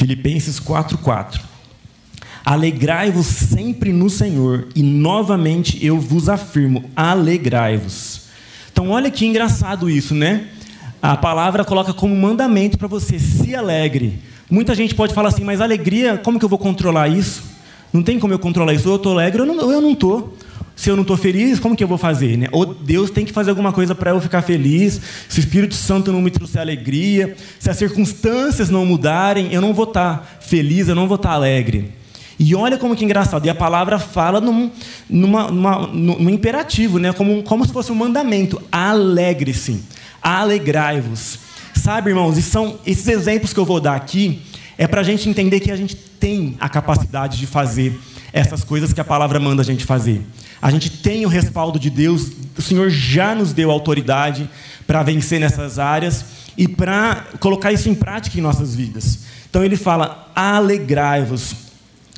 Filipenses 4:4. Alegrai-vos sempre no Senhor, e novamente eu vos afirmo, alegrai-vos. Então, olha que engraçado isso, né? A palavra coloca como mandamento para você, se alegre. Muita gente pode falar assim, mas alegria, como que eu vou controlar isso? Não tem como eu controlar isso. Ou eu estou alegre ou eu não estou. Se eu não estou feliz, como que eu vou fazer? Né? Ou Deus tem que fazer alguma coisa para eu ficar feliz. Se o Espírito Santo não me trouxer alegria, se as circunstâncias não mudarem, eu não vou estar tá feliz, eu não vou estar tá alegre. E olha como que engraçado. E a palavra fala num, numa, numa, num imperativo, né? como, como se fosse um mandamento. Alegre-se, alegrai-vos. Sabe, irmãos, e são esses exemplos que eu vou dar aqui é para a gente entender que a gente tem a capacidade de fazer essas coisas que a palavra manda a gente fazer. A gente tem o respaldo de Deus, o Senhor já nos deu autoridade para vencer nessas áreas e para colocar isso em prática em nossas vidas. Então ele fala: alegrai-vos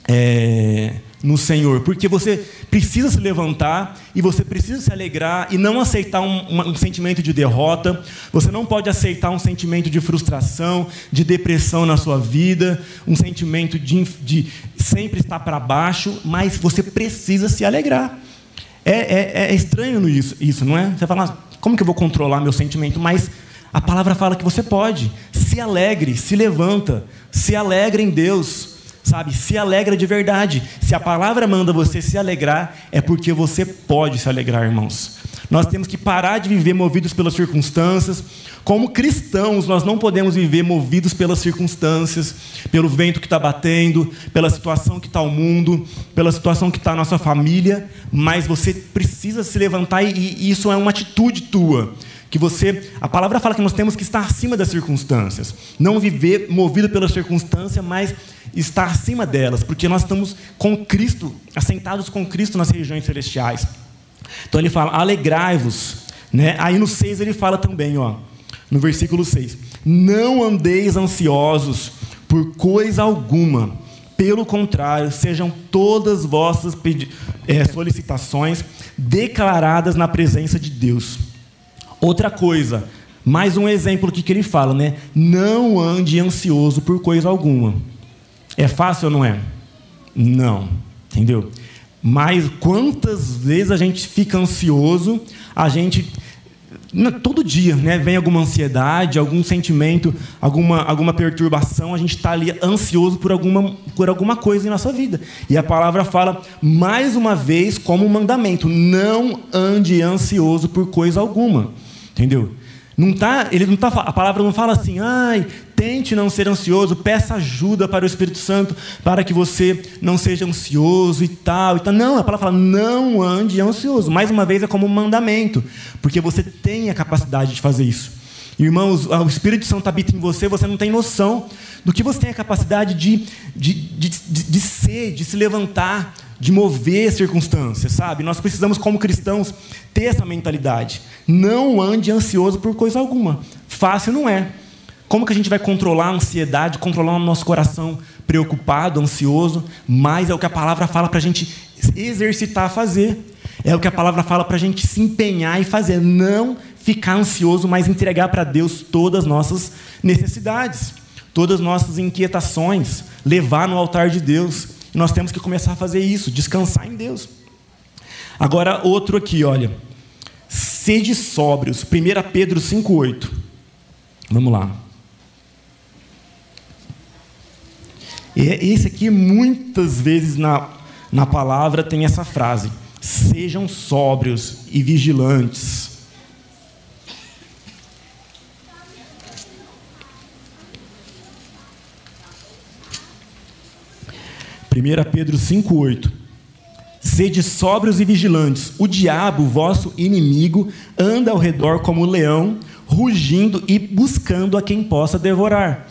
é, no Senhor, porque você precisa se levantar e você precisa se alegrar e não aceitar um, um, um sentimento de derrota. Você não pode aceitar um sentimento de frustração, de depressão na sua vida, um sentimento de, de sempre estar para baixo, mas você precisa se alegrar. É, é, é estranho isso, isso, não é? Você fala, como que eu vou controlar meu sentimento? Mas a palavra fala que você pode. Se alegre, se levanta, se alegre em Deus, sabe? Se alegra de verdade. Se a palavra manda você se alegrar, é porque você pode se alegrar, irmãos. Nós temos que parar de viver movidos pelas circunstâncias. Como cristãos, nós não podemos viver movidos pelas circunstâncias, pelo vento que está batendo, pela situação que está o mundo, pela situação que está a nossa família, mas você precisa se levantar e, e isso é uma atitude tua que você, a palavra fala que nós temos que estar acima das circunstâncias, não viver movido pela circunstância, mas estar acima delas, porque nós estamos com Cristo, assentados com Cristo nas regiões celestiais. Então ele fala: "Alegrai-vos", né? Aí no 6 ele fala também, ó, no versículo 6: "Não andeis ansiosos por coisa alguma, pelo contrário, sejam todas vossas é, solicitações declaradas na presença de Deus." Outra coisa, mais um exemplo que ele fala, né? Não ande ansioso por coisa alguma. É fácil ou não é? Não, entendeu? Mas quantas vezes a gente fica ansioso, a gente todo dia, né, vem alguma ansiedade, algum sentimento, alguma, alguma perturbação, a gente está ali ansioso por alguma, por alguma coisa em nossa vida. E a palavra fala mais uma vez como um mandamento: não ande ansioso por coisa alguma, entendeu? Não tá, ele não tá, a palavra não fala assim, ai, tente não ser ansioso, peça ajuda para o Espírito Santo para que você não seja ansioso e tal, e tal. Não, a palavra fala, não ande ansioso. Mais uma vez é como um mandamento, porque você tem a capacidade de fazer isso. Irmãos, o Espírito Santo habita em você, você não tem noção do que você tem a capacidade de, de, de, de, de ser, de se levantar, de mover circunstâncias, sabe? Nós precisamos, como cristãos, ter essa mentalidade. Não ande ansioso por coisa alguma. Fácil não é. Como que a gente vai controlar a ansiedade, controlar o nosso coração preocupado, ansioso? Mas é o que a palavra fala para a gente exercitar a fazer. É o que a palavra fala para a gente se empenhar e fazer. Não ficar ansioso, mas entregar para Deus todas as nossas necessidades, todas as nossas inquietações, levar no altar de Deus. E nós temos que começar a fazer isso, descansar em Deus. Agora, outro aqui, olha. Sede sóbrios. 1 Pedro 5,8. Vamos lá. Esse aqui, muitas vezes na, na palavra, tem essa frase: Sejam sóbrios e vigilantes. 1 Pedro 5,8. Sede sóbrios e vigilantes. O diabo, vosso inimigo, anda ao redor como um leão, rugindo e buscando a quem possa devorar.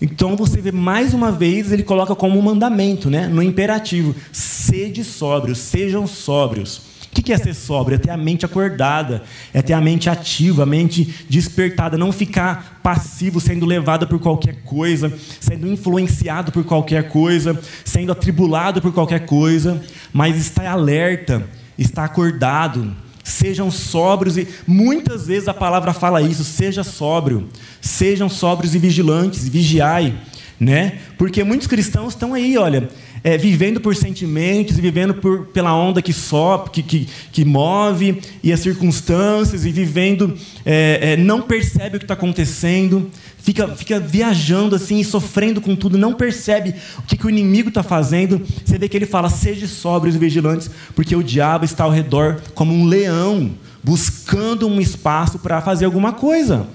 Então você vê mais uma vez ele coloca como um mandamento, né? no imperativo: sede sóbrios, sejam sóbrios. O que é ser sóbrio? É ter a mente acordada, é ter a mente ativa, a mente despertada, não ficar passivo, sendo levado por qualquer coisa, sendo influenciado por qualquer coisa, sendo atribulado por qualquer coisa, mas estar alerta, estar acordado, sejam sóbrios e muitas vezes a palavra fala isso, seja sóbrio, sejam sóbrios e vigilantes, vigiai. né? Porque muitos cristãos estão aí, olha, é, vivendo por sentimentos, vivendo por, pela onda que sopra, que, que, que move, e as circunstâncias, e vivendo, é, é, não percebe o que está acontecendo, fica, fica viajando assim e sofrendo com tudo, não percebe o que, que o inimigo está fazendo. Você vê que ele fala: seja sóbrios e vigilantes, porque o diabo está ao redor como um leão, buscando um espaço para fazer alguma coisa.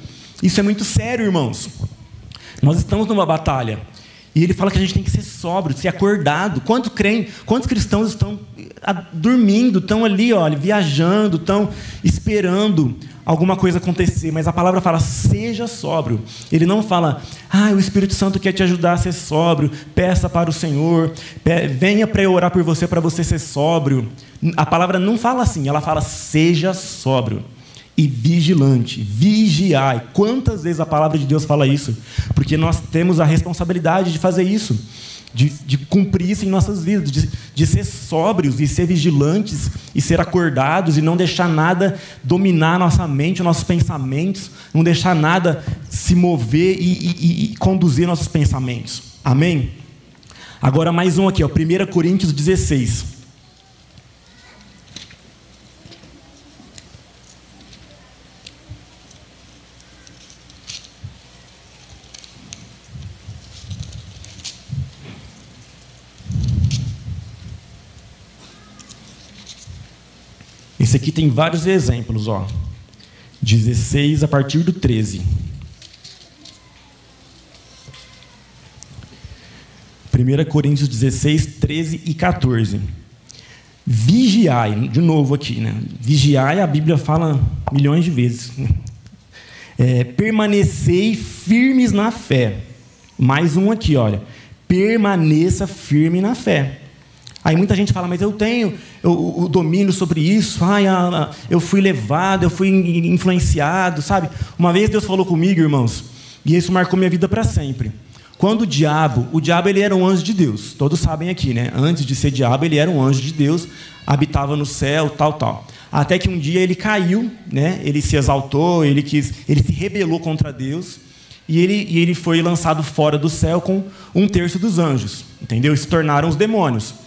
Isso é muito sério, irmãos. Nós estamos numa batalha. E ele fala que a gente tem que ser sóbrio, ser acordado. Quantos, creem, quantos cristãos estão ah, dormindo, estão ali, olha, viajando, estão esperando alguma coisa acontecer, mas a palavra fala, seja sóbrio. Ele não fala, ah, o Espírito Santo quer te ajudar a ser sóbrio, peça para o Senhor, venha para eu orar por você para você ser sóbrio. A palavra não fala assim, ela fala, seja sóbrio e vigilante, vigiai. Quantas vezes a palavra de Deus fala isso? Porque nós temos a responsabilidade de fazer isso, de, de cumprir isso em nossas vidas, de, de ser sóbrios e ser vigilantes e ser acordados e não deixar nada dominar nossa mente, nossos pensamentos, não deixar nada se mover e, e, e conduzir nossos pensamentos. Amém? Agora mais um aqui, ó, 1 Coríntios 16. Esse aqui tem vários exemplos, ó. 16 a partir do 13. 1 Coríntios 16, 13 e 14. Vigiai, de novo aqui, né? Vigiai, a Bíblia fala milhões de vezes. É, permanecei firmes na fé. Mais um aqui, olha. Permaneça firme na fé. Aí muita gente fala, mas eu tenho o, domínio sobre isso, ai, eu fui levado, eu fui influenciado, sabe? Uma vez Deus falou comigo, irmãos, e isso marcou minha vida para sempre. Quando o diabo, o diabo ele era um anjo de Deus, todos sabem aqui, né? Antes de ser diabo, ele era um anjo de Deus, habitava no céu, tal, tal. Até que um dia ele caiu, né? Ele se exaltou, ele quis, ele se rebelou contra Deus e ele, e ele foi lançado fora do céu com um terço dos anjos, entendeu? E se tornaram os demônios.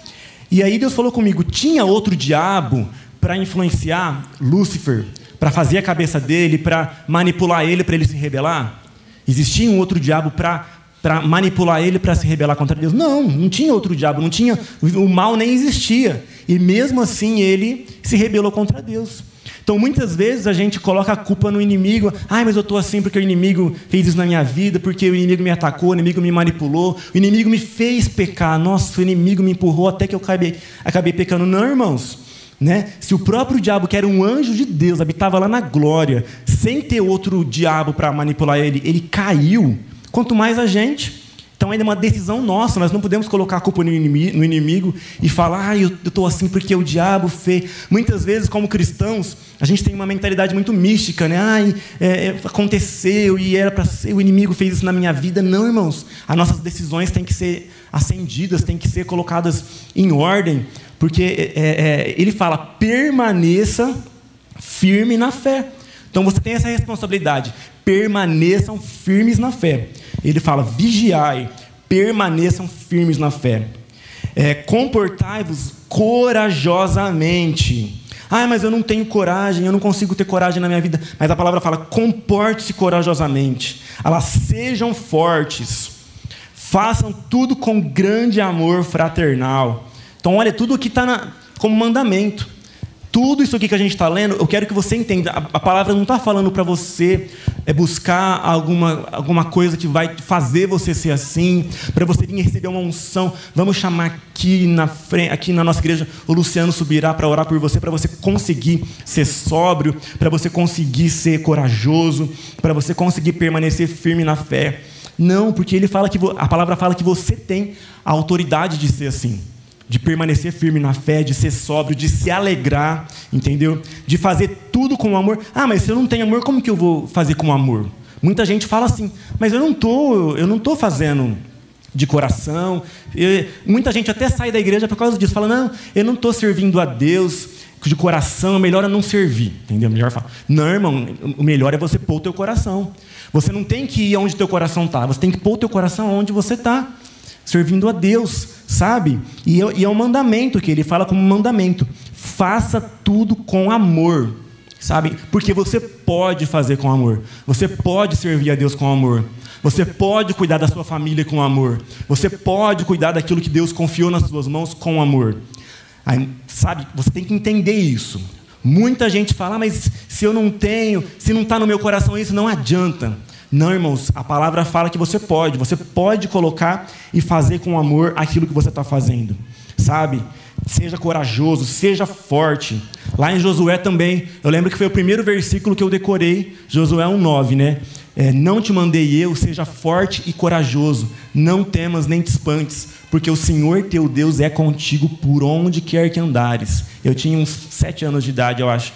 E aí Deus falou comigo: tinha outro diabo para influenciar Lúcifer, para fazer a cabeça dele, para manipular ele, para ele se rebelar? Existia um outro diabo para para manipular ele para se rebelar contra Deus. Não, não tinha outro diabo, não tinha, o mal nem existia. E mesmo assim ele se rebelou contra Deus. Então, muitas vezes a gente coloca a culpa no inimigo. Ai, mas eu estou assim porque o inimigo fez isso na minha vida, porque o inimigo me atacou, o inimigo me manipulou, o inimigo me fez pecar. Nossa, o inimigo me empurrou até que eu acabei, acabei pecando. Não, irmãos. Né? Se o próprio diabo, que era um anjo de Deus, habitava lá na glória, sem ter outro diabo para manipular ele, ele caiu, quanto mais a gente. Então ainda é uma decisão nossa, nós não podemos colocar a culpa no inimigo, no inimigo e falar, ah, eu estou assim porque o diabo fez. Muitas vezes, como cristãos, a gente tem uma mentalidade muito mística, né? Ai, é, é, aconteceu e era para ser, o inimigo fez isso na minha vida. Não, irmãos. As nossas decisões têm que ser acendidas, têm que ser colocadas em ordem, porque é, é, é ele fala, permaneça firme na fé. Então você tem essa responsabilidade. Permaneçam firmes na fé. Ele fala: vigiai, permaneçam firmes na fé. É, Comportai-vos corajosamente. Ah, mas eu não tenho coragem, eu não consigo ter coragem na minha vida. Mas a palavra fala: comporte-se corajosamente. Elas sejam fortes. Façam tudo com grande amor fraternal. Então, olha, tudo aqui está como mandamento. Tudo isso aqui que a gente está lendo, eu quero que você entenda. A, palavra não está falando para você é buscar alguma, alguma coisa que vai fazer você ser assim, para você vir receber uma unção. Vamos chamar aqui na, frente, aqui na nossa igreja o Luciano subirá para orar por você, para você conseguir ser sóbrio, para você conseguir ser corajoso, para você conseguir permanecer firme na fé. Não, porque ele fala que a palavra fala que você tem a autoridade de ser assim de permanecer firme na fé, de ser sóbrio, de se alegrar, entendeu? De fazer tudo com amor. Ah, mas se eu não tenho amor, como que eu vou fazer com amor? Muita gente fala assim, mas eu não tô, eu não tô fazendo de coração. muita gente até sai da igreja por causa disso, fala não, eu não estou servindo a Deus de coração, melhor é não servir. Entendeu? Melhor falar. Não, irmão, o melhor é você pôr o teu coração. Você não tem que ir onde teu coração está, você tem que pôr o teu coração onde você está, servindo a Deus, sabe? E é, e é um mandamento que ele fala como mandamento. Faça tudo com amor, sabe? Porque você pode fazer com amor. Você pode servir a Deus com amor. Você pode cuidar da sua família com amor. Você pode cuidar daquilo que Deus confiou nas suas mãos com amor. Aí, sabe, você tem que entender isso. Muita gente fala, ah, mas se eu não tenho, se não está no meu coração isso, não adianta. Não, irmãos, a palavra fala que você pode, você pode colocar e fazer com amor aquilo que você está fazendo, sabe? Seja corajoso, seja forte. Lá em Josué também, eu lembro que foi o primeiro versículo que eu decorei, Josué 1,9, né? É, não te mandei eu, seja forte e corajoso, não temas nem te espantes, porque o Senhor teu Deus é contigo por onde quer que andares. Eu tinha uns sete anos de idade, eu acho.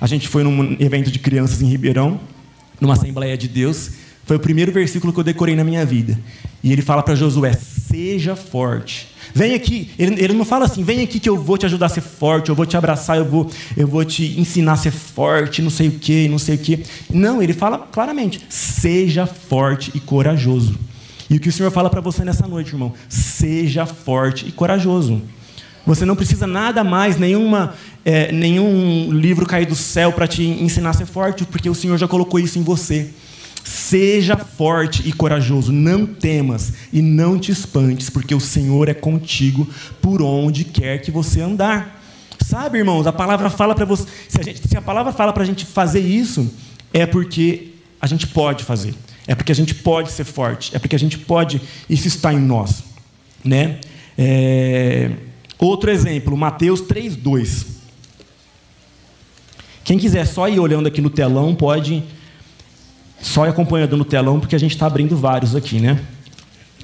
A gente foi num evento de crianças em Ribeirão, numa Assembleia de Deus. Foi o primeiro versículo que eu decorei na minha vida. E ele fala para Josué: seja forte. Vem aqui. Ele, ele, não fala assim: vem aqui que eu vou te ajudar a ser forte, eu vou te abraçar, eu vou, eu vou te ensinar a ser forte, não sei o que, não sei o que. Não, ele fala claramente: seja forte e corajoso. E o que o Senhor fala para você nessa noite, irmão? Seja forte e corajoso. Você não precisa nada mais, nenhuma, é, nenhum livro cair do céu para te ensinar a ser forte, porque o Senhor já colocou isso em você. Seja forte e corajoso, não temas e não te espantes, porque o Senhor é contigo por onde quer que você andar. Sabe, irmãos, a palavra fala para você. Se a, gente, se a palavra fala para a gente fazer isso, é porque a gente pode fazer. É porque a gente pode ser forte. É porque a gente pode. Isso está em nós, né? É, outro exemplo, Mateus 3:2. Quem quiser só ir olhando aqui no telão pode só ir acompanhando no telão, porque a gente está abrindo vários aqui, né?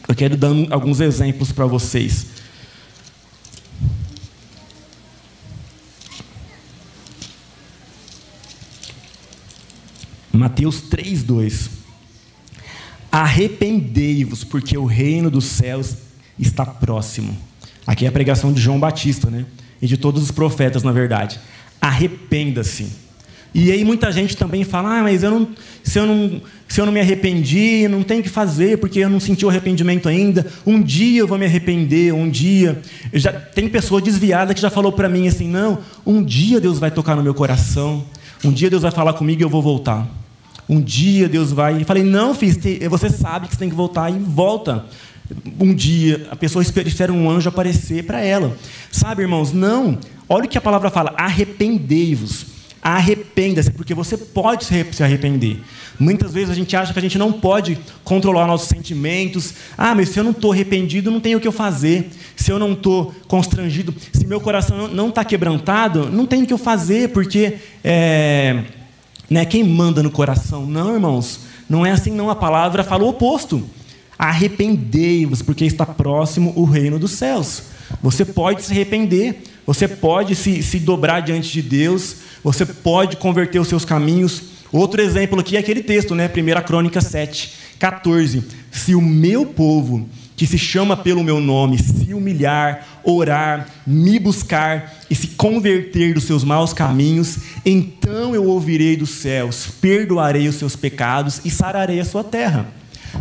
Eu quero dar alguns exemplos para vocês. Mateus 3:2 Arrependei-vos, porque o reino dos céus está próximo. Aqui é a pregação de João Batista, né? E de todos os profetas, na verdade. Arrependa-se. E aí muita gente também fala: ah, mas eu não, se, eu não, se eu não me arrependi, não tem que fazer, porque eu não senti o arrependimento ainda. Um dia eu vou me arrepender, um dia. já Tem pessoa desviada que já falou para mim assim: não, um dia Deus vai tocar no meu coração, um dia Deus vai falar comigo e eu vou voltar. Um dia Deus vai. E falei: não, filho, você sabe que você tem que voltar e volta. Um dia a pessoa espera um anjo aparecer para ela. Sabe, irmãos? Não. Olha o que a palavra fala: arrependei-vos arrependa-se, porque você pode se arrepender. Muitas vezes a gente acha que a gente não pode controlar nossos sentimentos. Ah, mas se eu não estou arrependido, não tenho o que eu fazer. Se eu não estou constrangido, se meu coração não está quebrantado, não tenho o que eu fazer, porque é, né, quem manda no coração? Não, irmãos, não é assim não. A palavra fala o oposto. Arrependei-vos, porque está próximo o reino dos céus. Você pode se arrepender, você pode se, se dobrar diante de Deus, você pode converter os seus caminhos. Outro exemplo aqui é aquele texto, né? 1 Crônica 7, 14. Se o meu povo, que se chama pelo meu nome, se humilhar, orar, me buscar e se converter dos seus maus caminhos, então eu ouvirei dos céus, perdoarei os seus pecados e sararei a sua terra.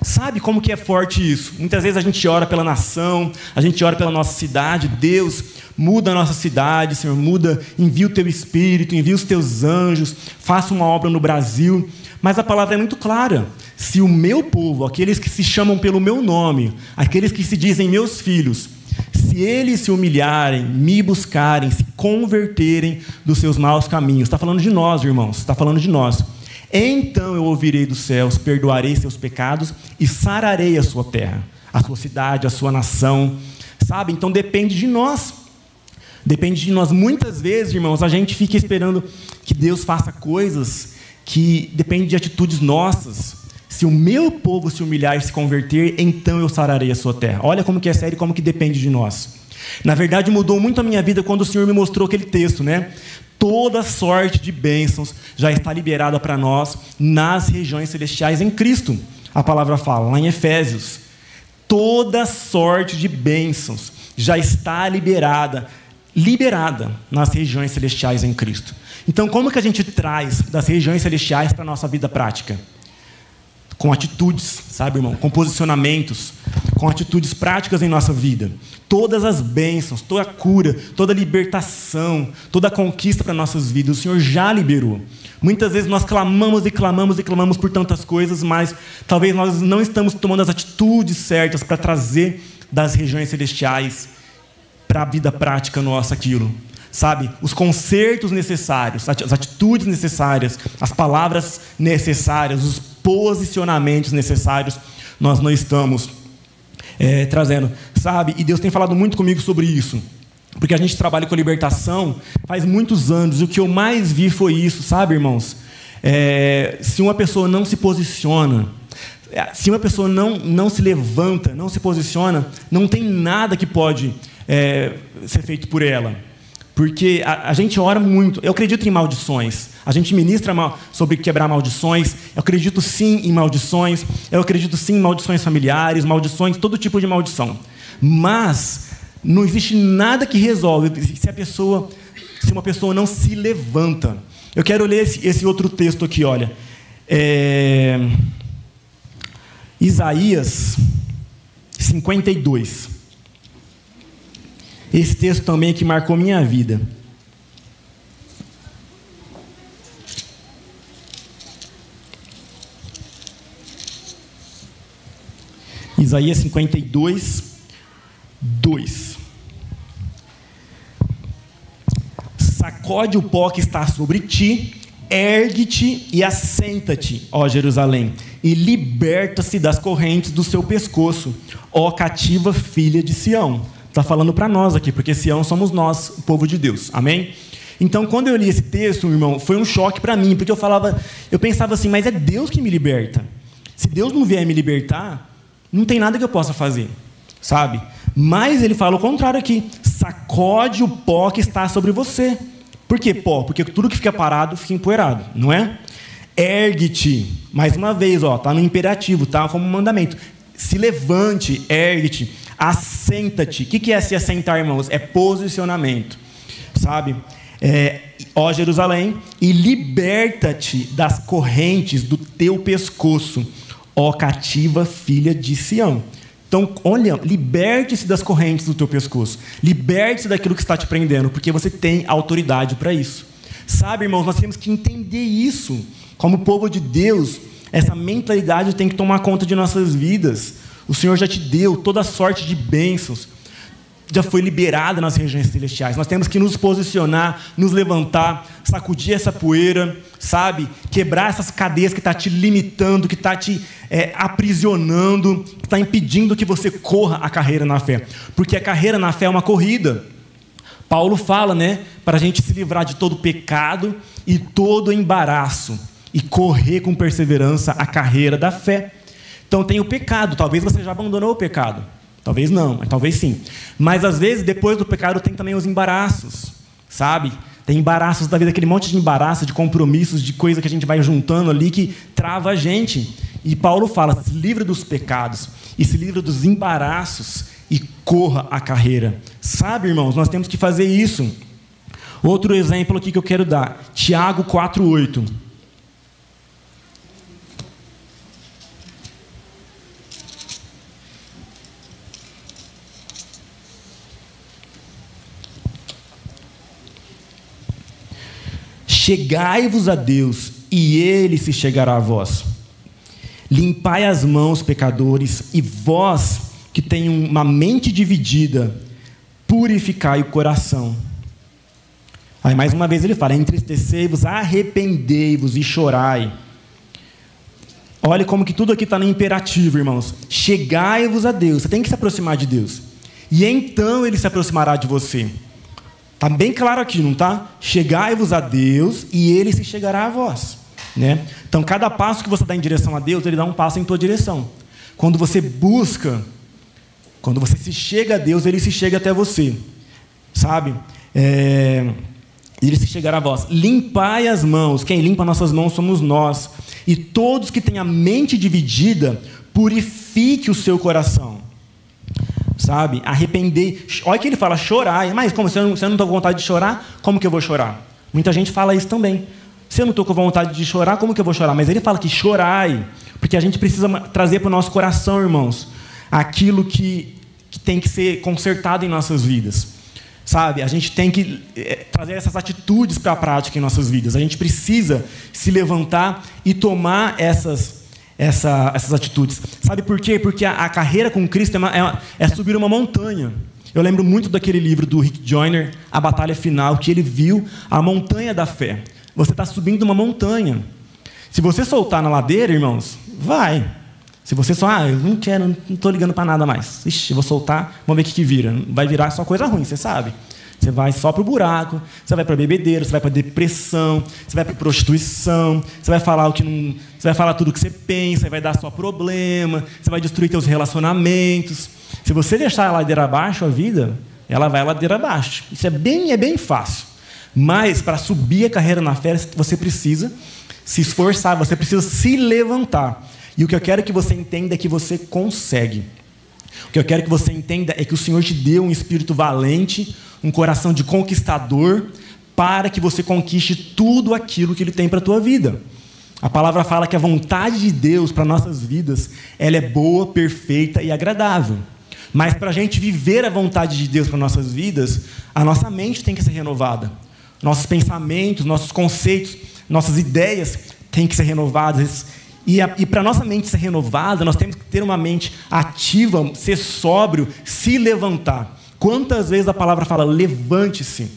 Sabe como que é forte isso? Muitas vezes a gente ora pela nação, a gente ora pela nossa cidade, Deus muda a nossa cidade, Senhor, muda, envia o teu espírito, envia os teus anjos, faça uma obra no Brasil. Mas a palavra é muito clara. Se o meu povo, aqueles que se chamam pelo meu nome, aqueles que se dizem meus filhos, se eles se humilharem, me buscarem, se converterem dos seus maus caminhos, está falando de nós, irmãos, está falando de nós. Então eu ouvirei dos céus, perdoarei seus pecados e sararei a sua terra, a sua cidade, a sua nação. Sabe? Então depende de nós. Depende de nós. Muitas vezes, irmãos, a gente fica esperando que Deus faça coisas que dependem de atitudes nossas. Se o meu povo se humilhar e se converter, então eu sararei a sua terra. Olha como que é sério, como que depende de nós. Na verdade, mudou muito a minha vida quando o Senhor me mostrou aquele texto, né? Toda sorte de bênçãos já está liberada para nós nas regiões celestiais em Cristo. A palavra fala lá em Efésios. Toda sorte de bênçãos já está liberada liberada nas regiões celestiais em Cristo. Então, como que a gente traz das regiões celestiais para a nossa vida prática? Com atitudes, sabe, irmão? Com posicionamentos, com atitudes práticas em nossa vida. Todas as bênçãos, toda a cura, toda a libertação, toda a conquista para nossas vidas, o Senhor já liberou. Muitas vezes nós clamamos e clamamos e clamamos por tantas coisas, mas talvez nós não estamos tomando as atitudes certas para trazer das regiões celestiais para a vida prática nossa aquilo. Sabe? Os consertos necessários, as atitudes necessárias, as palavras necessárias, os posicionamentos necessários, nós não estamos é, trazendo. Sabe? E Deus tem falado muito comigo sobre isso. Porque a gente trabalha com libertação faz muitos anos. O que eu mais vi foi isso, sabe, irmãos? É, se uma pessoa não se posiciona, é, se uma pessoa não, não se levanta, não se posiciona, não tem nada que pode é, ser feito por ela. Porque a, a, gente ora muito. Eu acredito em maldições. A gente ministra mal, sobre quebrar maldições. Eu acredito sim em maldições. Eu acredito sim em maldições familiares, maldições, todo tipo de maldição. Mas não existe nada que resolve se a pessoa, se uma pessoa não se levanta. Eu quero ler esse, esse outro texto aqui, olha. É, Isaías 52. Esse texto também é que marcou minha vida. Isaías 52, 2. Sacode o pó que está sobre ti, ergue-te e assenta-te, ó Jerusalém, e liberta-se das correntes do seu pescoço, ó cativa filha de Sião. Está falando para nós aqui, porque Sião somos nós, o povo de Deus. Amém? Então, quando eu li esse texto, irmão, foi um choque para mim, porque eu falava, eu pensava assim, mas é Deus que me liberta. Se Deus não vier me libertar, não tem nada que eu possa fazer, sabe? Mas ele fala o contrário aqui: sacode o pó que está sobre você. Por que pó? Porque tudo que fica parado fica empoeirado, não é? Ergue-te. Mais uma vez, ó, tá no imperativo, tá como mandamento. Se levante, ergue-te Assenta-te. O que é se assentar, irmãos? É posicionamento. Sabe? É, ó Jerusalém, e liberta-te das correntes do teu pescoço, ó cativa filha de Sião. Então, olha, liberte-se das correntes do teu pescoço. Liberte-se daquilo que está te prendendo, porque você tem autoridade para isso. Sabe, irmãos, nós temos que entender isso. Como povo de Deus, essa mentalidade tem que tomar conta de nossas vidas. O Senhor já te deu toda sorte de bênçãos, já foi liberada nas regiões celestiais. Nós temos que nos posicionar, nos levantar, sacudir essa poeira, sabe? Quebrar essas cadeias que está te limitando, que está te é, aprisionando, que está impedindo que você corra a carreira na fé. Porque a carreira na fé é uma corrida. Paulo fala, né? Para a gente se livrar de todo pecado e todo embaraço e correr com perseverança a carreira da fé. Então tem o pecado. Talvez você já abandonou o pecado. Talvez não, mas talvez sim. Mas às vezes, depois do pecado, tem também os embaraços, sabe? Tem embaraços da vida, aquele monte de embaraço, de compromissos, de coisa que a gente vai juntando ali que trava a gente. E Paulo fala: se livre dos pecados e se livre dos embaraços e corra a carreira. Sabe, irmãos, nós temos que fazer isso. Outro exemplo aqui que eu quero dar: Tiago 4,8. Chegai-vos a Deus, e ele se chegará a vós. Limpai as mãos, pecadores, e vós que têm uma mente dividida, purificai o coração. Aí mais uma vez ele fala: entristecei-vos, arrependei-vos e chorai. Olha como que tudo aqui está no imperativo, irmãos. Chegai-vos a Deus. Você tem que se aproximar de Deus. E então ele se aproximará de você. Está bem claro aqui, não está? Chegai-vos a Deus e ele se chegará a vós. Né? Então, cada passo que você dá em direção a Deus, ele dá um passo em tua direção. Quando você busca, quando você se chega a Deus, ele se chega até você. Sabe? É... Ele se chegará a vós. Limpai as mãos. Quem limpa nossas mãos somos nós. E todos que têm a mente dividida, purifique o seu coração. Sabe? Arrepender. Olha que ele fala chorar. Mas como se eu não estou com vontade de chorar, como que eu vou chorar? Muita gente fala isso também. Se eu não estou com vontade de chorar, como que eu vou chorar? Mas ele fala que chorai, porque a gente precisa trazer para o nosso coração, irmãos, aquilo que, que tem que ser consertado em nossas vidas. Sabe? A gente tem que é, trazer essas atitudes para a prática em nossas vidas. A gente precisa se levantar e tomar essas, essa, essas atitudes. Sabe por quê? Porque a, a carreira com Cristo é, uma, é, é, subir uma montanha. Eu lembro muito daquele livro do Rick Joyner, A Batalha Final, que ele viu a montanha da fé. Você está subindo uma montanha. Se você soltar na ladeira, irmãos, vai. Se você só, ah, eu não quero, não estou ligando para nada mais. Ixi, vou soltar, vamos ver o que, que vira. Vai virar só coisa ruim, você sabe. Você vai só para o buraco, você vai para bebedeira, você vai para depressão, você vai para prostituição, você vai falar o que não, você vai falar tudo o que você pensa, vai dar só problema, você vai destruir seus relacionamentos. Se você deixar a ladeira abaixo a vida, ela vai a ladeira abaixo. Isso é bem, é bem fácil. Mas para subir a carreira na fé, você precisa se esforçar, você precisa se levantar. E o que eu quero que você entenda é que você consegue. O que eu quero que você entenda é que o Senhor te deu um espírito valente, um coração de conquistador, para que você conquiste tudo aquilo que Ele tem para a tua vida. A palavra fala que a vontade de Deus para nossas vidas, ela é boa, perfeita e agradável. Mas para a gente viver a vontade de Deus para nossas vidas, a nossa mente tem que ser renovada. Nossos pensamentos, nossos conceitos, nossas ideias têm que ser renovadas. E, e para nossa mente ser renovada, nós temos que ter uma mente ativa, ser sóbrio, se levantar. Quantas vezes a palavra fala, levante-se,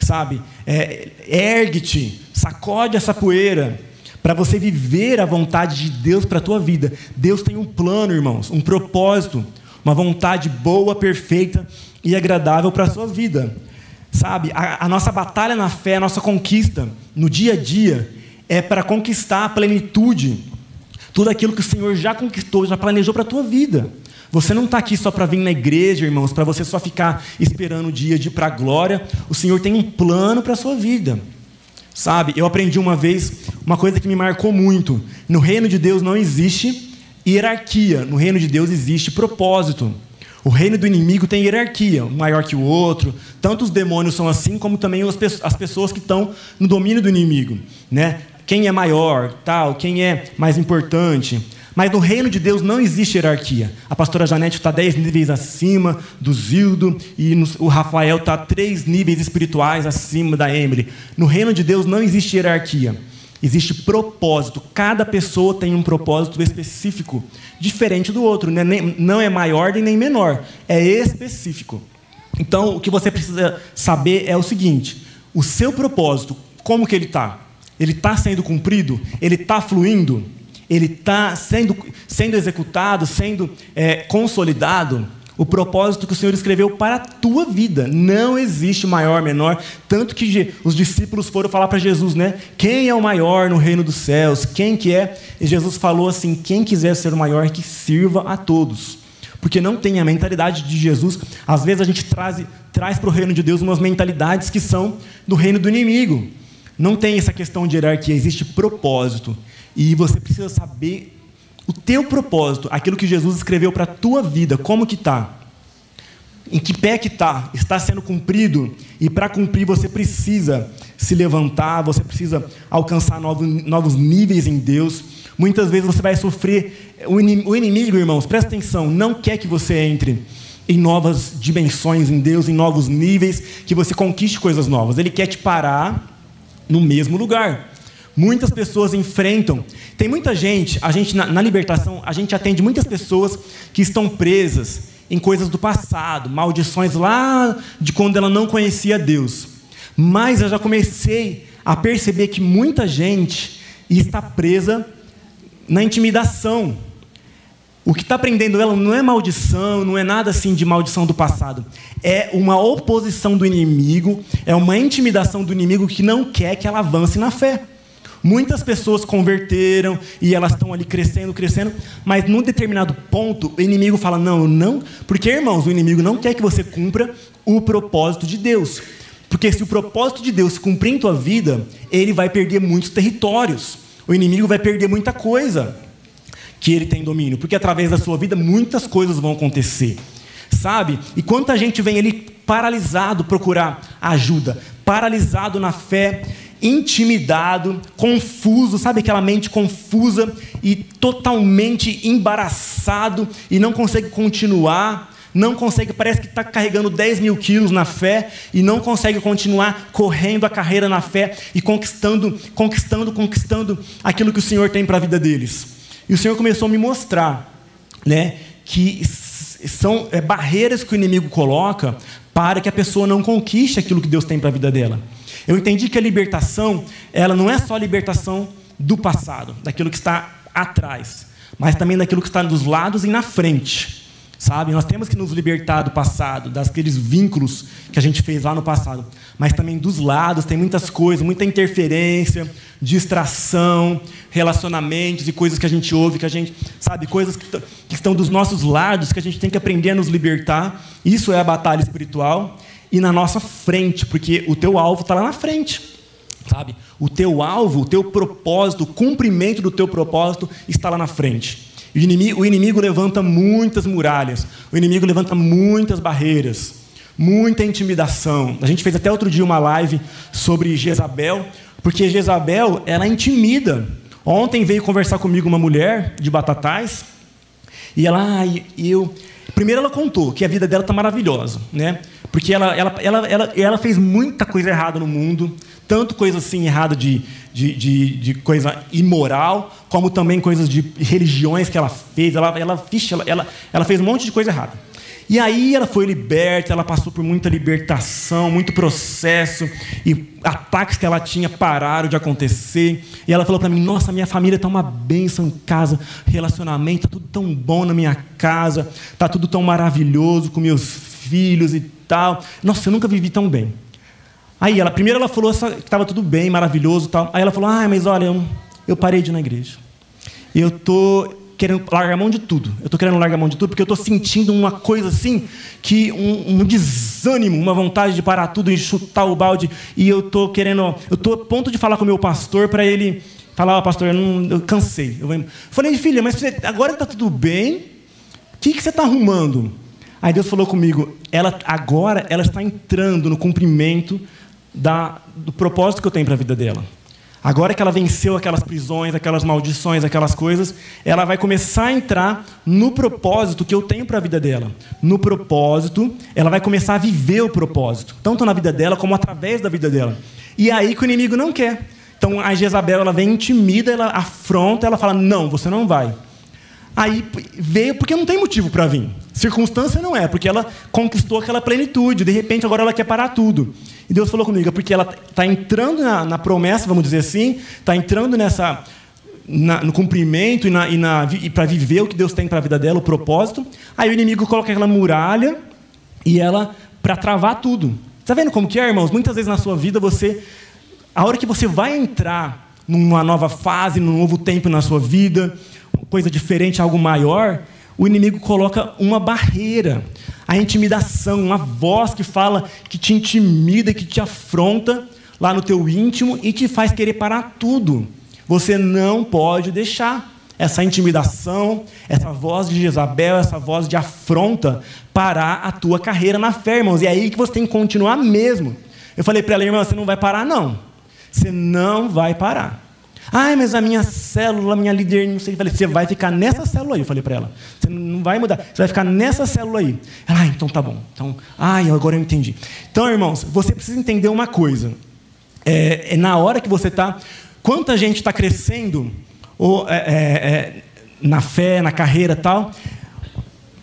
sabe? É, Ergue-te, sacode essa poeira, para você viver a vontade de Deus para a tua vida. Deus tem um plano, irmãos, um propósito, uma vontade boa, perfeita e agradável para a sua vida. Sabe, a, a nossa batalha na fé, a nossa conquista no dia a dia, é para conquistar a plenitude tudo aquilo que o Senhor já conquistou, já planejou para a tua vida. Você não está aqui só para vir na igreja, irmãos, para você só ficar esperando o dia de ir para a glória. O Senhor tem um plano para a sua vida. Sabe, eu aprendi uma vez uma coisa que me marcou muito. No reino de Deus não existe hierarquia, no reino de Deus existe propósito. O reino do inimigo tem hierarquia, um maior que o outro. Tanto os demônios são assim, como também as pessoas que estão no domínio do inimigo. Né? Quem é maior, tal, quem é mais importante. Mas no reino de Deus não existe hierarquia. A pastora Janete está dez níveis acima do Zildo e o Rafael está três níveis espirituais acima da Emily. No reino de Deus não existe hierarquia. Existe propósito. Cada pessoa tem um propósito específico, diferente do outro. Né? Não é maior nem menor, é específico. Então, o que você precisa saber é o seguinte: o seu propósito, como que ele está? Ele está sendo cumprido? Ele está fluindo? Ele está sendo, sendo executado, sendo é, consolidado? O propósito que o Senhor escreveu para a tua vida. Não existe maior, menor. Tanto que os discípulos foram falar para Jesus, né? Quem é o maior no reino dos céus? Quem que é? E Jesus falou assim: quem quiser ser o maior, que sirva a todos. Porque não tem a mentalidade de Jesus. Às vezes a gente traz, traz para o reino de Deus umas mentalidades que são do reino do inimigo. Não tem essa questão de hierarquia, existe propósito. E você precisa saber o teu propósito, aquilo que Jesus escreveu para a tua vida, como que está. Em que pé que está? Está sendo cumprido? E para cumprir você precisa se levantar, você precisa alcançar novos, novos níveis em Deus. Muitas vezes você vai sofrer. O inimigo, irmãos, presta atenção, não quer que você entre em novas dimensões em Deus, em novos níveis, que você conquiste coisas novas. Ele quer te parar no mesmo lugar. Muitas pessoas enfrentam. Tem muita gente, a gente na, na, libertação, a gente atende muitas pessoas que estão presas em coisas do passado, maldições lá de quando ela não conhecia Deus. Mas eu já comecei a perceber que muita gente está presa na intimidação. O que está prendendo ela não é maldição, não é nada assim de maldição do passado. É uma oposição do inimigo, é uma intimidação do inimigo que não quer que ela avance na fé. Muitas pessoas converteram e elas estão ali crescendo, crescendo, mas num determinado ponto o inimigo fala: não, não, porque irmãos, o inimigo não quer que você cumpra o propósito de Deus. Porque se o propósito de Deus se cumprir em tua vida, ele vai perder muitos territórios. O inimigo vai perder muita coisa que ele tem domínio, porque através da sua vida muitas coisas vão acontecer. sabe? E quanta gente vem ali paralisado procurar ajuda, paralisado na fé, intimidado, confuso, sabe aquela mente confusa e totalmente embaraçado e não consegue continuar, não consegue, parece que está carregando 10 mil quilos na fé e não consegue continuar correndo a carreira na fé e conquistando, conquistando, conquistando aquilo que o Senhor tem para a vida deles. E o Senhor começou a me mostrar, né, que são é, barreiras que o inimigo coloca para que a pessoa não conquiste aquilo que Deus tem para a vida dela. Eu entendi que a libertação, ela não é só a libertação do passado, daquilo que está atrás, mas também daquilo que está dos lados e na frente. Sabe? Nós temos que nos libertar do passado, daqueles vínculos que a gente fez lá no passado. Mas também dos lados tem muitas coisas, muita interferência, distração, relacionamentos e coisas que a gente ouve, que a gente, sabe, coisas que, que estão dos nossos lados, que a gente tem que aprender a nos libertar. Isso é a batalha espiritual. E na nossa frente, porque o teu alvo está lá na frente. Sabe? O teu alvo, o teu propósito, o cumprimento do teu propósito está lá na frente. O inimigo, o inimigo levanta muitas muralhas, o inimigo levanta muitas barreiras, muita intimidação. A gente fez até outro dia uma live sobre Jezabel, porque Jezabel, ela intimida. Ontem veio conversar comigo uma mulher de Batatais, e ela, ah, eu. Primeiro ela contou que a vida dela está maravilhosa, né? Porque ela, ela, ela, ela, ela fez muita coisa errada no mundo, tanto coisa assim errada de, de, de, de, coisa imoral, como também coisas de religiões que ela fez. Ela, ela, ela, ela, ela fez um monte de coisa errada. E aí ela foi liberta, ela passou por muita libertação, muito processo, e ataques que ela tinha pararam de acontecer. E ela falou para mim: Nossa, minha família está uma bênção em casa, relacionamento, está tudo tão bom na minha casa, está tudo tão maravilhoso com meus filhos e tal. Nossa, eu nunca vivi tão bem. Aí ela, primeiro ela falou que estava tudo bem, maravilhoso tal. Aí ela falou: Ah, mas olha, eu, eu parei de ir na igreja. Eu tô querendo largar mão de tudo. Eu estou querendo largar mão de tudo porque eu estou sentindo uma coisa assim, que um, um, desânimo, uma vontade de parar tudo e chutar o balde. E eu estou querendo, eu estou a ponto de falar com o meu pastor para ele falar, oh, pastor, eu, não, eu cansei. Eu falei, filha, mas agora está tudo bem, o que, que você está arrumando? Aí Deus falou comigo, ela agora ela está entrando no cumprimento da, do propósito que eu tenho para a vida dela. Agora que ela venceu aquelas prisões, aquelas maldições, aquelas coisas, ela vai começar a entrar no propósito que eu tenho para a vida dela. No propósito, ela vai começar a viver o propósito, tanto na vida dela como através da vida dela. E é aí que o inimigo não quer. Então a Jezabel ela vem intimida, ela afronta, ela fala: "Não, você não vai". Aí veio porque não tem motivo para vir. Circunstância não é, porque ela conquistou aquela plenitude. De repente, agora ela quer parar tudo. E Deus falou comigo, porque ela está entrando na, na, promessa, vamos dizer assim, está entrando nessa na, no cumprimento e, na, e, e para viver o que Deus tem para a vida dela, o propósito. Aí o inimigo coloca aquela muralha e ela para travar tudo. Está vendo como que é, irmãos? Muitas vezes na sua vida você, a hora que você vai entrar numa nova fase, num novo tempo na sua vida, coisa diferente, algo maior, o inimigo coloca uma barreira, a intimidação, uma voz que fala, que te intimida, que te afronta lá no teu íntimo e te faz querer parar tudo. Você não pode deixar essa intimidação, essa voz de Jezabel, essa voz de afronta parar a tua carreira na fé, irmãos. E é aí que você tem que continuar mesmo. Eu falei para ela, irmã, você não vai parar, não. Você não vai parar. Ai, mas a minha célula, minha líder, não sei. Eu falei, você vai ficar nessa célula aí. Eu falei para ela. Você não vai mudar. Você vai ficar nessa célula aí. Ela, ah, então tá bom. Então, ai, agora eu entendi. Então, irmãos, você precisa entender uma coisa. É, é na hora que você está. Quanta gente está crescendo ou, é, é, é, na fé, na carreira tal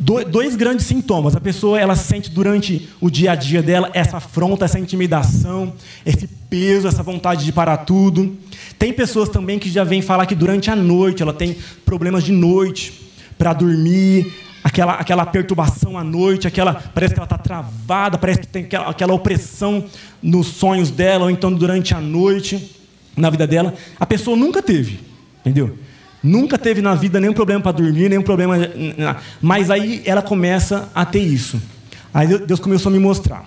dois grandes sintomas. A pessoa ela sente durante o dia a dia dela essa afronta, essa intimidação, esse peso, essa vontade de parar tudo. Tem pessoas também que já vêm falar que durante a noite ela tem problemas de noite para dormir, aquela, aquela perturbação à noite, aquela parece que ela está travada, parece que tem aquela, aquela opressão nos sonhos dela, ou então durante a noite na vida dela. A pessoa nunca teve, entendeu? Nunca teve na vida nenhum problema para dormir, nenhum problema. Mas aí ela começa a ter isso. Aí Deus começou a me mostrar.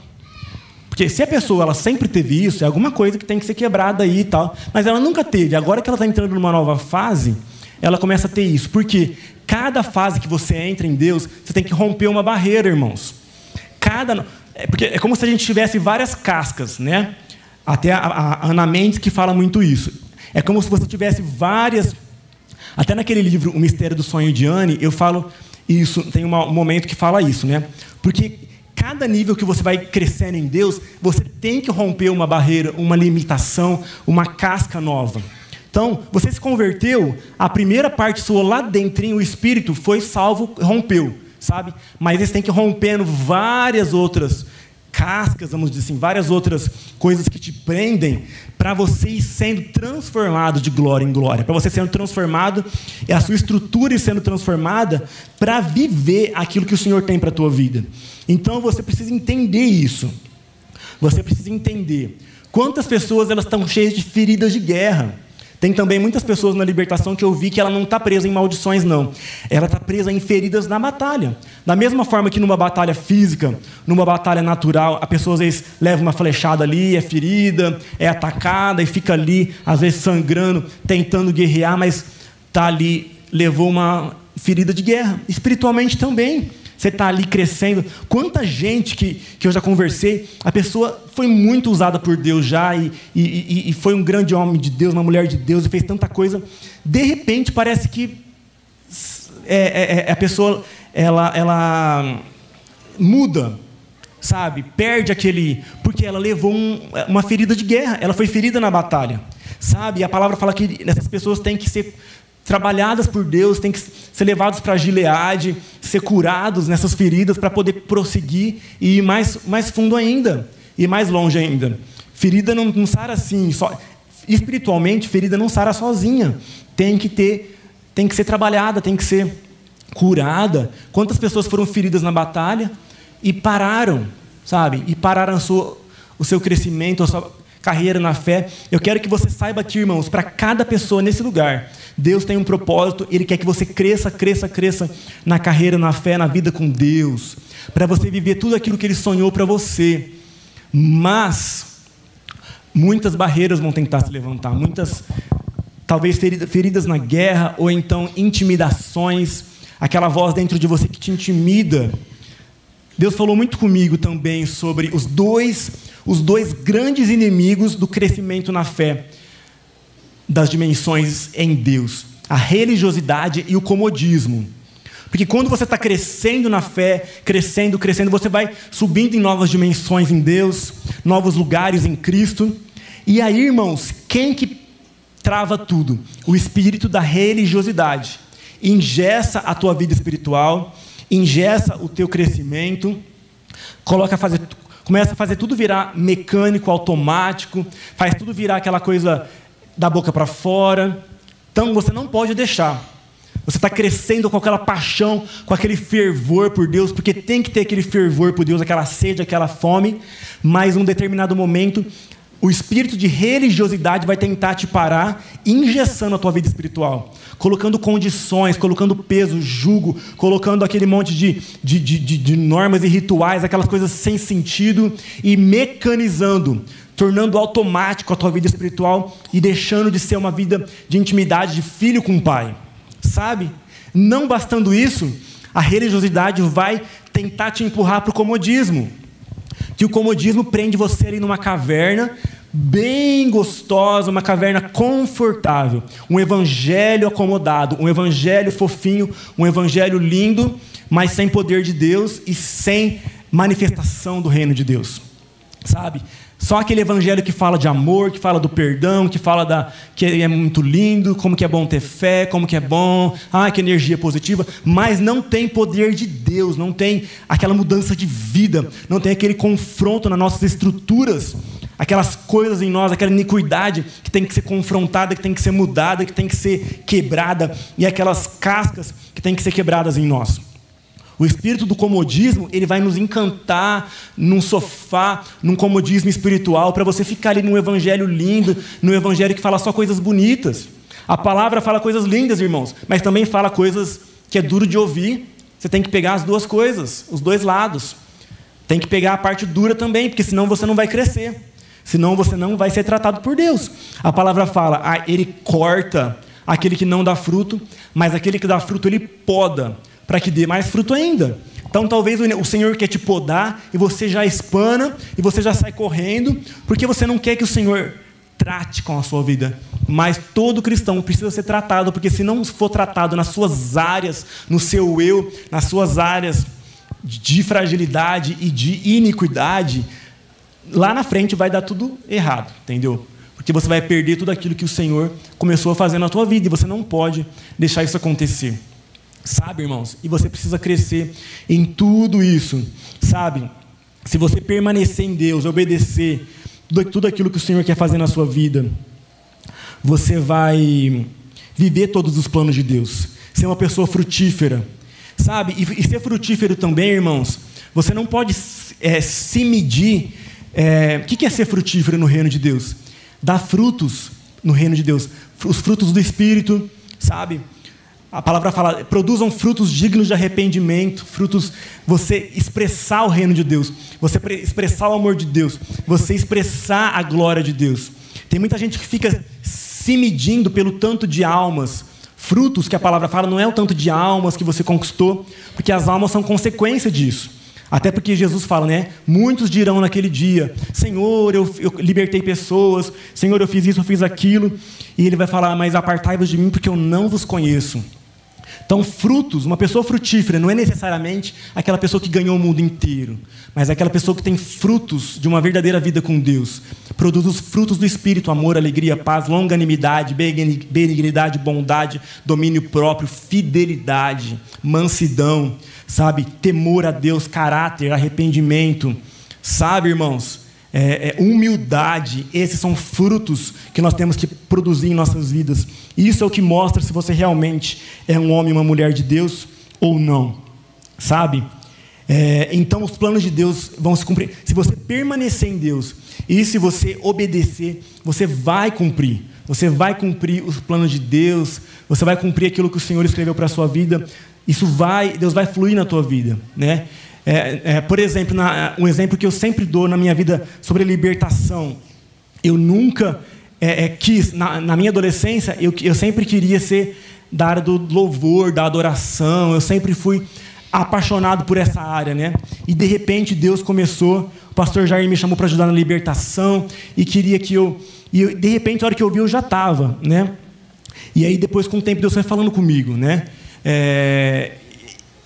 Porque se a pessoa ela sempre teve isso, é alguma coisa que tem que ser quebrada aí e tal. Mas ela nunca teve. Agora que ela está entrando numa nova fase, ela começa a ter isso. Porque cada fase que você entra em Deus, você tem que romper uma barreira, irmãos. Cada, é, porque é como se a gente tivesse várias cascas, né? Até a, a Ana Mendes que fala muito isso. É como se você tivesse várias. Até naquele livro O Mistério do Sonho de Anne, eu falo isso, tem um momento que fala isso, né? Porque cada nível que você vai crescendo em Deus, você tem que romper uma barreira, uma limitação, uma casca nova. Então, você se converteu, a primeira parte sua lá dentro, o espírito foi salvo, rompeu, sabe? Mas você tem que ir rompendo várias outras cascas, vamos dizer assim, várias outras coisas que te prendem para você ir sendo transformado de glória em glória, para você sendo transformado e a sua estrutura ir sendo transformada para viver aquilo que o Senhor tem para a tua vida. Então você precisa entender isso. Você precisa entender quantas pessoas elas estão cheias de feridas de guerra. Tem também muitas pessoas na libertação que eu vi que ela não está presa em maldições, não. Ela está presa em feridas na batalha. Da mesma forma que numa batalha física, numa batalha natural, a pessoa às vezes leva uma flechada ali, é ferida, é atacada e fica ali, às vezes sangrando, tentando guerrear, mas está ali, levou uma ferida de guerra. Espiritualmente também. Você está ali crescendo. Quanta gente que, que eu já conversei, a pessoa foi muito usada por Deus já e, e, e foi um grande homem de Deus, uma mulher de Deus e fez tanta coisa. De repente parece que é, é, é, a pessoa ela, ela muda, sabe? Perde aquele. Porque ela levou um, uma ferida de guerra, ela foi ferida na batalha, sabe? E a palavra fala que essas pessoas têm que ser trabalhadas por Deus, têm que ser levados para a Gileade, ser curados nessas feridas para poder prosseguir e ir mais, mais fundo ainda, e mais longe ainda. Ferida não, não sara assim, só, espiritualmente, ferida não sara sozinha. Tem que ter, tem que ser trabalhada, tem que ser curada. Quantas pessoas foram feridas na batalha e pararam, sabe? E pararam sua, o seu crescimento, a sua carreira na fé. Eu quero que você saiba que, irmãos, para cada pessoa nesse lugar, Deus tem um propósito, Ele quer que você cresça, cresça, cresça na carreira, na fé, na vida com Deus, para você viver tudo aquilo que Ele sonhou para você. Mas muitas barreiras vão tentar se levantar, muitas, talvez feridas na guerra, ou então intimidações, aquela voz dentro de você que te intimida. Deus falou muito comigo também sobre os dois, os dois grandes inimigos do crescimento na fé das dimensões em Deus: a religiosidade e o comodismo. Porque quando você está crescendo na fé, crescendo, crescendo, você vai subindo em novas dimensões em Deus, novos lugares em Cristo. E aí, irmãos, quem que trava tudo? O espírito da religiosidade. Ingessa a tua vida espiritual, ingessa o teu crescimento, coloca a fazer, começa a fazer tudo virar mecânico, automático, faz tudo virar aquela coisa da boca para fora. Então você não pode deixar. Você está crescendo com aquela paixão, com aquele fervor por Deus, porque tem que ter aquele fervor por Deus, aquela sede, aquela fome, mas um determinado momento, o espírito de religiosidade vai tentar te parar, engessando a tua vida espiritual, colocando condições, colocando peso, jugo, colocando aquele monte de, de, de, de normas e rituais, aquelas coisas sem sentido, e mecanizando tornando automático a tua vida espiritual e deixando de ser uma vida de intimidade de filho com pai. Sabe? Não bastando isso, a religiosidade vai tentar te empurrar para o comodismo. Que o comodismo prende você ali numa caverna bem gostosa, uma caverna confortável, um evangelho acomodado, um evangelho fofinho, um evangelho lindo, mas sem poder de Deus e sem manifestação do reino de Deus. Sabe? Só aquele evangelho que fala de amor, que fala do perdão, que fala da que é muito lindo, como que é bom ter fé, como que é bom, ah, que energia positiva, mas não tem poder de Deus, não tem aquela mudança de vida, não tem aquele confronto nas nossas estruturas, aquelas coisas em nós, aquela iniquidade que tem que ser confrontada, que tem que ser mudada, que tem que ser quebrada, e aquelas cascas que tem que ser quebradas em nós. O espírito do comodismo, ele vai nos encantar num sofá, num comodismo espiritual, para você ficar ali num evangelho lindo, num evangelho que fala só coisas bonitas. A palavra fala coisas lindas, irmãos, mas também fala coisas que é duro de ouvir. Você tem que pegar as duas coisas, os dois lados. Tem que pegar a parte dura também, porque senão você não vai crescer. Senão você não vai ser tratado por Deus. A palavra fala, ah, ele corta aquele que não dá fruto, mas aquele que dá fruto ele poda para que dê mais fruto ainda. Então talvez o Senhor quer te podar e você já espana e você já sai correndo, porque você não quer que o Senhor trate com a sua vida. Mas todo cristão precisa ser tratado, porque se não for tratado nas suas áreas, no seu eu, nas suas áreas de fragilidade e de iniquidade, lá na frente vai dar tudo errado, entendeu? Porque você vai perder tudo aquilo que o Senhor começou a fazer na tua vida e você não pode deixar isso acontecer. Sabe, irmãos? E você precisa crescer em tudo isso, sabe? Se você permanecer em Deus, obedecer tudo aquilo que o Senhor quer fazer na sua vida, você vai viver todos os planos de Deus, ser uma pessoa frutífera, sabe? E, ser frutífero também, irmãos, você não pode é, se medir. É, o que é ser frutífero no reino de Deus? Dar frutos no reino de Deus, os frutos do Espírito, sabe? A palavra fala, produzam frutos dignos de arrependimento, frutos, você expressar o reino de Deus, você expressar o amor de Deus, você expressar a glória de Deus. Tem muita gente que fica se medindo pelo tanto de almas, frutos que a palavra fala, não é o tanto de almas que você conquistou, porque as almas são consequência disso. Até porque Jesus fala, né? Muitos dirão naquele dia: Senhor, eu, eu, libertei pessoas, Senhor, eu fiz isso, eu fiz aquilo. E ele vai falar: Mas apartai-vos de mim, porque eu não vos conheço. Então, frutos, uma pessoa frutífera não é necessariamente aquela pessoa que ganhou o mundo inteiro, mas é aquela pessoa que tem frutos de uma verdadeira vida com Deus. Produz os frutos do Espírito: amor, alegria, paz, longanimidade, benignidade, bondade, domínio próprio, fidelidade, mansidão, sabe? Temor a Deus, caráter, arrependimento. Sabe, irmãos? é, é, humildade, esses são frutos que nós temos que produzir em nossas vidas. Isso é o que mostra se você realmente é um homem, uma mulher de Deus ou não, sabe? É, então os planos de Deus vão se cumprir. Se você permanecer em Deus e se você obedecer, você vai cumprir. Você vai cumprir os planos de Deus. Você vai cumprir aquilo que o Senhor escreveu para a sua vida. Isso vai, Deus vai fluir na tua vida, né? É, é, por exemplo, na, um exemplo que eu sempre dou na minha vida sobre libertação. Eu nunca é, é, quis, na, na, minha adolescência, eu, eu sempre queria ser da área do louvor, da adoração. Eu sempre fui apaixonado por essa área, né? E de repente Deus começou, o pastor Jair me chamou para ajudar na libertação e queria que eu e de repente a hora que eu vi eu já estava, né? E aí depois com o tempo Deus foi falando comigo, né? É,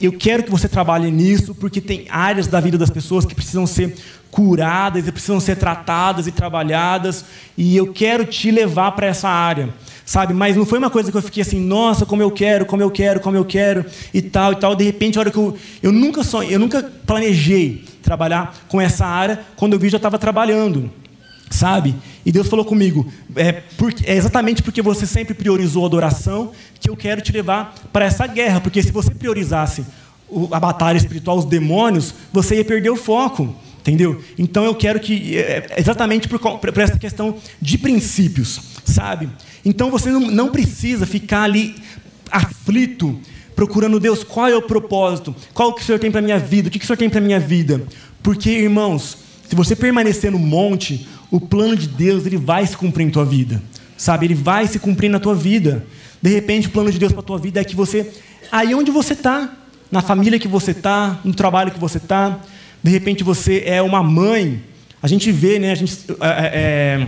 eu quero que você trabalhe nisso, porque tem áreas da vida das pessoas que precisam ser curadas, e precisam ser tratadas e trabalhadas, e eu quero te levar para essa área, sabe? Mas não foi uma coisa que eu fiquei assim, nossa, como eu quero, como eu quero, como eu quero, e tal e tal. De repente, a hora que eu, eu nunca sonhei, eu nunca planejei trabalhar com essa área, quando eu vi já estava trabalhando sabe? E Deus falou comigo, é, é, exatamente porque você sempre priorizou a adoração que eu quero te levar para essa guerra, porque se você priorizasse a batalha espiritual, os demônios, você ia perder o foco, entendeu? Então eu quero que, é, é exatamente por, por, essa questão de princípios, sabe? Então você não, não precisa ficar ali aflito, procurando Deus, qual é o propósito, qual que o Senhor tem para minha vida, o que, que o Senhor tem para minha vida, porque irmãos, se você permanecer no monte, o plano de Deus ele vai se cumprir em tua vida. Sabe? Ele vai se cumprir na tua vida. De repente, o plano de Deus para tua vida é que você, aí onde você está, na família que você está, no trabalho que você está, de repente você é uma mãe. A gente vê, né? A gente é, é, é,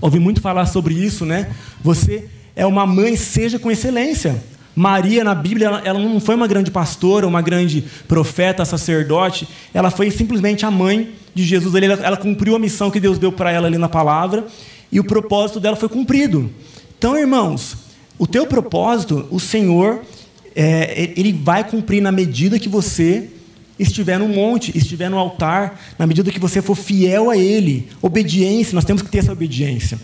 ouve muito falar sobre isso, né? Você é uma mãe, seja com excelência. Maria, na Bíblia, ela, não foi uma grande pastora, uma grande profeta, sacerdote. Ela foi simplesmente a mãe de Jesus. Ela, ela cumpriu a missão que Deus deu para ela ali na palavra. E o propósito dela foi cumprido. Então, irmãos, o teu propósito, o Senhor, é, ele vai cumprir na medida que você estiver no monte, estiver no altar, na medida que você for fiel a Ele. Obediência, nós temos que ter essa obediência,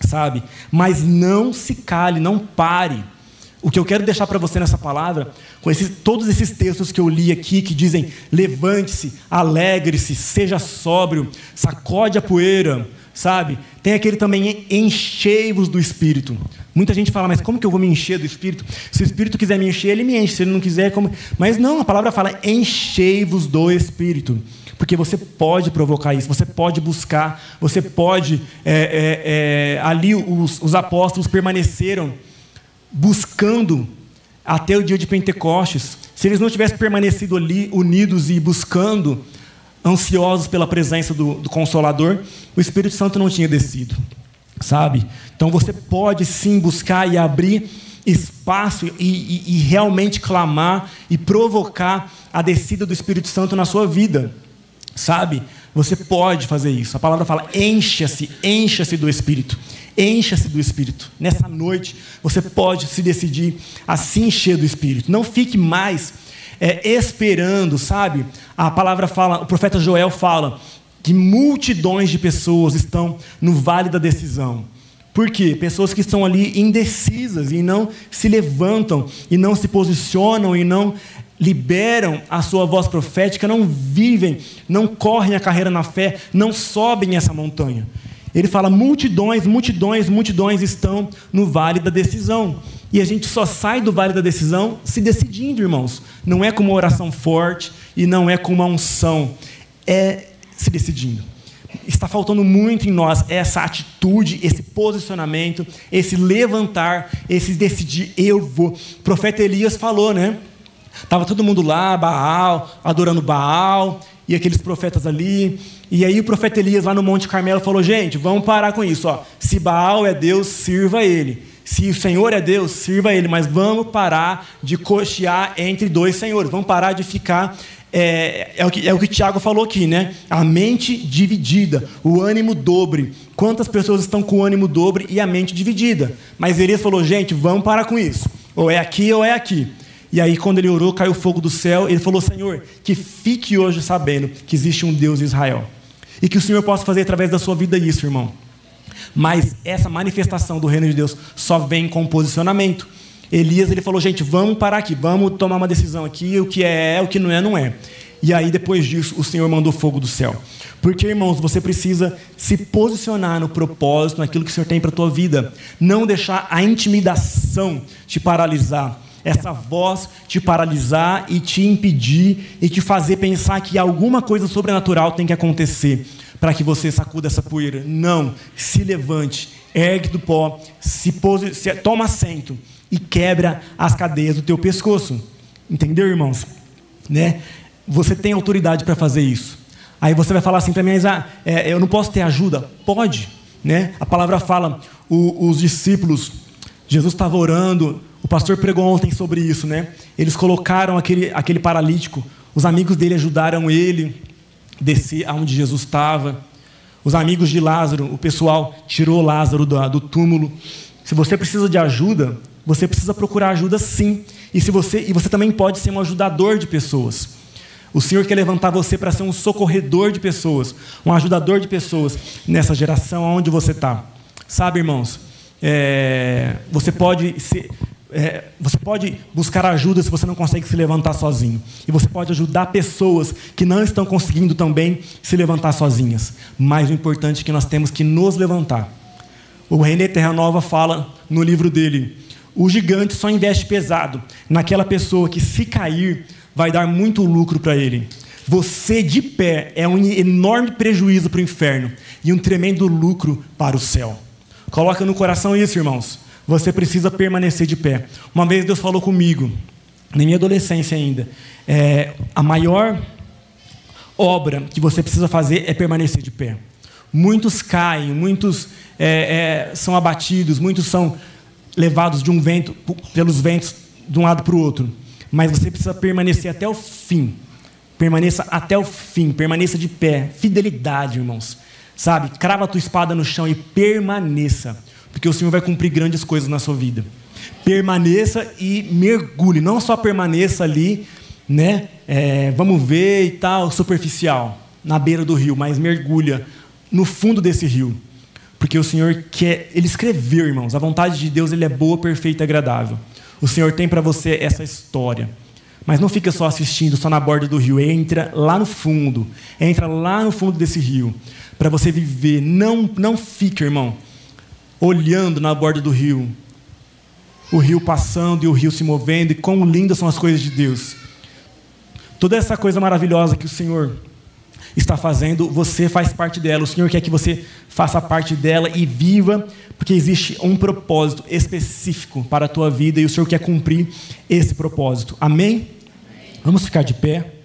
sabe? Mas não se cale, não pare. O que eu quero deixar para você nessa palavra, com esses, todos esses textos que eu li aqui, que dizem: levante-se, alegre-se, seja sóbrio, sacode a poeira, sabe? Tem aquele também, enchei-vos do Espírito. Muita gente fala, mas como que eu vou me encher do Espírito? Se o Espírito quiser me encher, ele me enche. Se ele não quiser, como. Mas não, a palavra fala, enchei-vos do Espírito. Porque você pode provocar isso, você pode buscar, você pode. É, é, é, ali os, os apóstolos permaneceram buscando até o dia de Pentecostes, se eles não tivessem permanecido ali unidos e buscando, ansiosos pela presença do, do Consolador, o Espírito Santo não tinha descido, sabe? Então você pode sim buscar e abrir espaço e, e, e realmente clamar e provocar a descida do Espírito Santo na sua vida, sabe? Você pode fazer isso. A palavra fala: encha-se, encha-se do Espírito. Encha-se do Espírito. Nessa noite, você pode se decidir a se encher do Espírito. Não fique mais é, esperando, sabe? A palavra fala, o profeta Joel fala que multidões de pessoas estão no vale da decisão. Por quê? Pessoas que estão ali indecisas e não se levantam, e não se posicionam, e não liberam a sua voz profética, não vivem, não correm a carreira na fé, não sobem essa montanha. Ele fala: multidões, multidões, multidões estão no vale da decisão. E a gente só sai do vale da decisão se decidindo, irmãos. Não é com uma oração forte e não é com uma unção, é se decidindo. Está faltando muito em nós essa atitude, esse posicionamento, esse levantar, esse decidir, eu vou. O profeta Elias falou, né? Estava todo mundo lá, Baal, adorando Baal, e aqueles profetas ali. E aí o profeta Elias lá no Monte Carmelo falou: gente, vamos parar com isso. Ó. Se Baal é Deus, sirva ele. Se o Senhor é Deus, sirva ele. Mas vamos parar de cochear entre dois senhores. Vamos parar de ficar. É, é, o que, é o que Tiago falou aqui, né? A mente dividida, o ânimo dobre. Quantas pessoas estão com o ânimo dobre e a mente dividida? Mas Elias falou: gente, vamos parar com isso. Ou é aqui ou é aqui. E aí, quando ele orou, caiu fogo do céu. Ele falou: Senhor, que fique hoje sabendo que existe um Deus em Israel. E que o Senhor possa fazer através da sua vida isso, irmão. Mas essa manifestação do reino de Deus só vem com posicionamento. Elias ele falou: gente, vamos parar aqui, vamos tomar uma decisão aqui. O que é, é, o que não é, não é. E aí, depois disso, o Senhor mandou fogo do céu. Porque, irmãos, você precisa se posicionar no propósito, naquilo que o Senhor tem para a tua vida. Não deixar a intimidação te paralisar essa voz te paralisar e te impedir e te fazer pensar que alguma coisa sobrenatural tem que acontecer para que você sacuda essa poeira. Não, se levante, ergue do pó, se, pose, se toma assento e quebra as cadeias do teu pescoço. Entendeu, irmãos? Né? Você tem autoridade para fazer isso. Aí você vai falar assim para mim, mas ah, é, eu não posso ter ajuda? Pode. Né? A palavra fala, o, os discípulos, Jesus estava orando, o pastor pregou ontem sobre isso, né? Eles colocaram aquele, aquele paralítico, os amigos dele ajudaram ele descer aonde Jesus estava. Os amigos de Lázaro, o pessoal tirou Lázaro do, do túmulo. Se você precisa de ajuda, você precisa procurar ajuda sim. E, se você, e você também pode ser um ajudador de pessoas. O Senhor quer levantar você para ser um socorredor de pessoas, um ajudador de pessoas nessa geração onde você está. Sabe, irmãos, é, você pode ser, é, você pode buscar ajuda se você não consegue se levantar sozinho. E você pode ajudar pessoas que não estão conseguindo também se levantar sozinhas. Mas o importante é que nós temos que nos levantar. O René Terra Nova fala no livro dele: o gigante só investe pesado naquela pessoa que, se cair, vai dar muito lucro para ele. Você de pé é um enorme prejuízo para o inferno e um tremendo lucro para o céu. Coloca no coração isso, irmãos. Você precisa permanecer de pé. Uma vez Deus falou comigo, na minha adolescência ainda, é, a maior obra que você precisa fazer é permanecer de pé. Muitos caem, muitos é, é, são abatidos, muitos são levados de um vento pelos ventos de um lado para o outro. Mas você precisa permanecer até o fim. Permaneça até o fim, permaneça de pé. Fidelidade, irmãos. Sabe? Crava a tua espada no chão e permaneça porque o Senhor vai cumprir grandes coisas na sua vida. Permaneça e mergulhe, não só permaneça ali, né? É, vamos ver e tal, superficial, na beira do rio, mas mergulha no fundo desse rio. Porque o Senhor quer, Ele escreveu, irmãos, a vontade de Deus ele é boa, perfeita e agradável. O Senhor tem para você essa história. Mas não fica só assistindo, só na borda do rio. Entra lá no fundo. Entra lá no fundo desse rio. Para você viver. Não, não fique, irmão, olhando na borda do rio, o rio passando e o rio se movendo, e quão lindas são as coisas de Deus. Toda essa coisa maravilhosa que o Senhor está fazendo, você faz parte dela. O Senhor quer que você faça parte dela e viva, porque existe um propósito específico para a tua vida e o Senhor quer cumprir esse propósito. Amém? Amém. Vamos ficar de pé.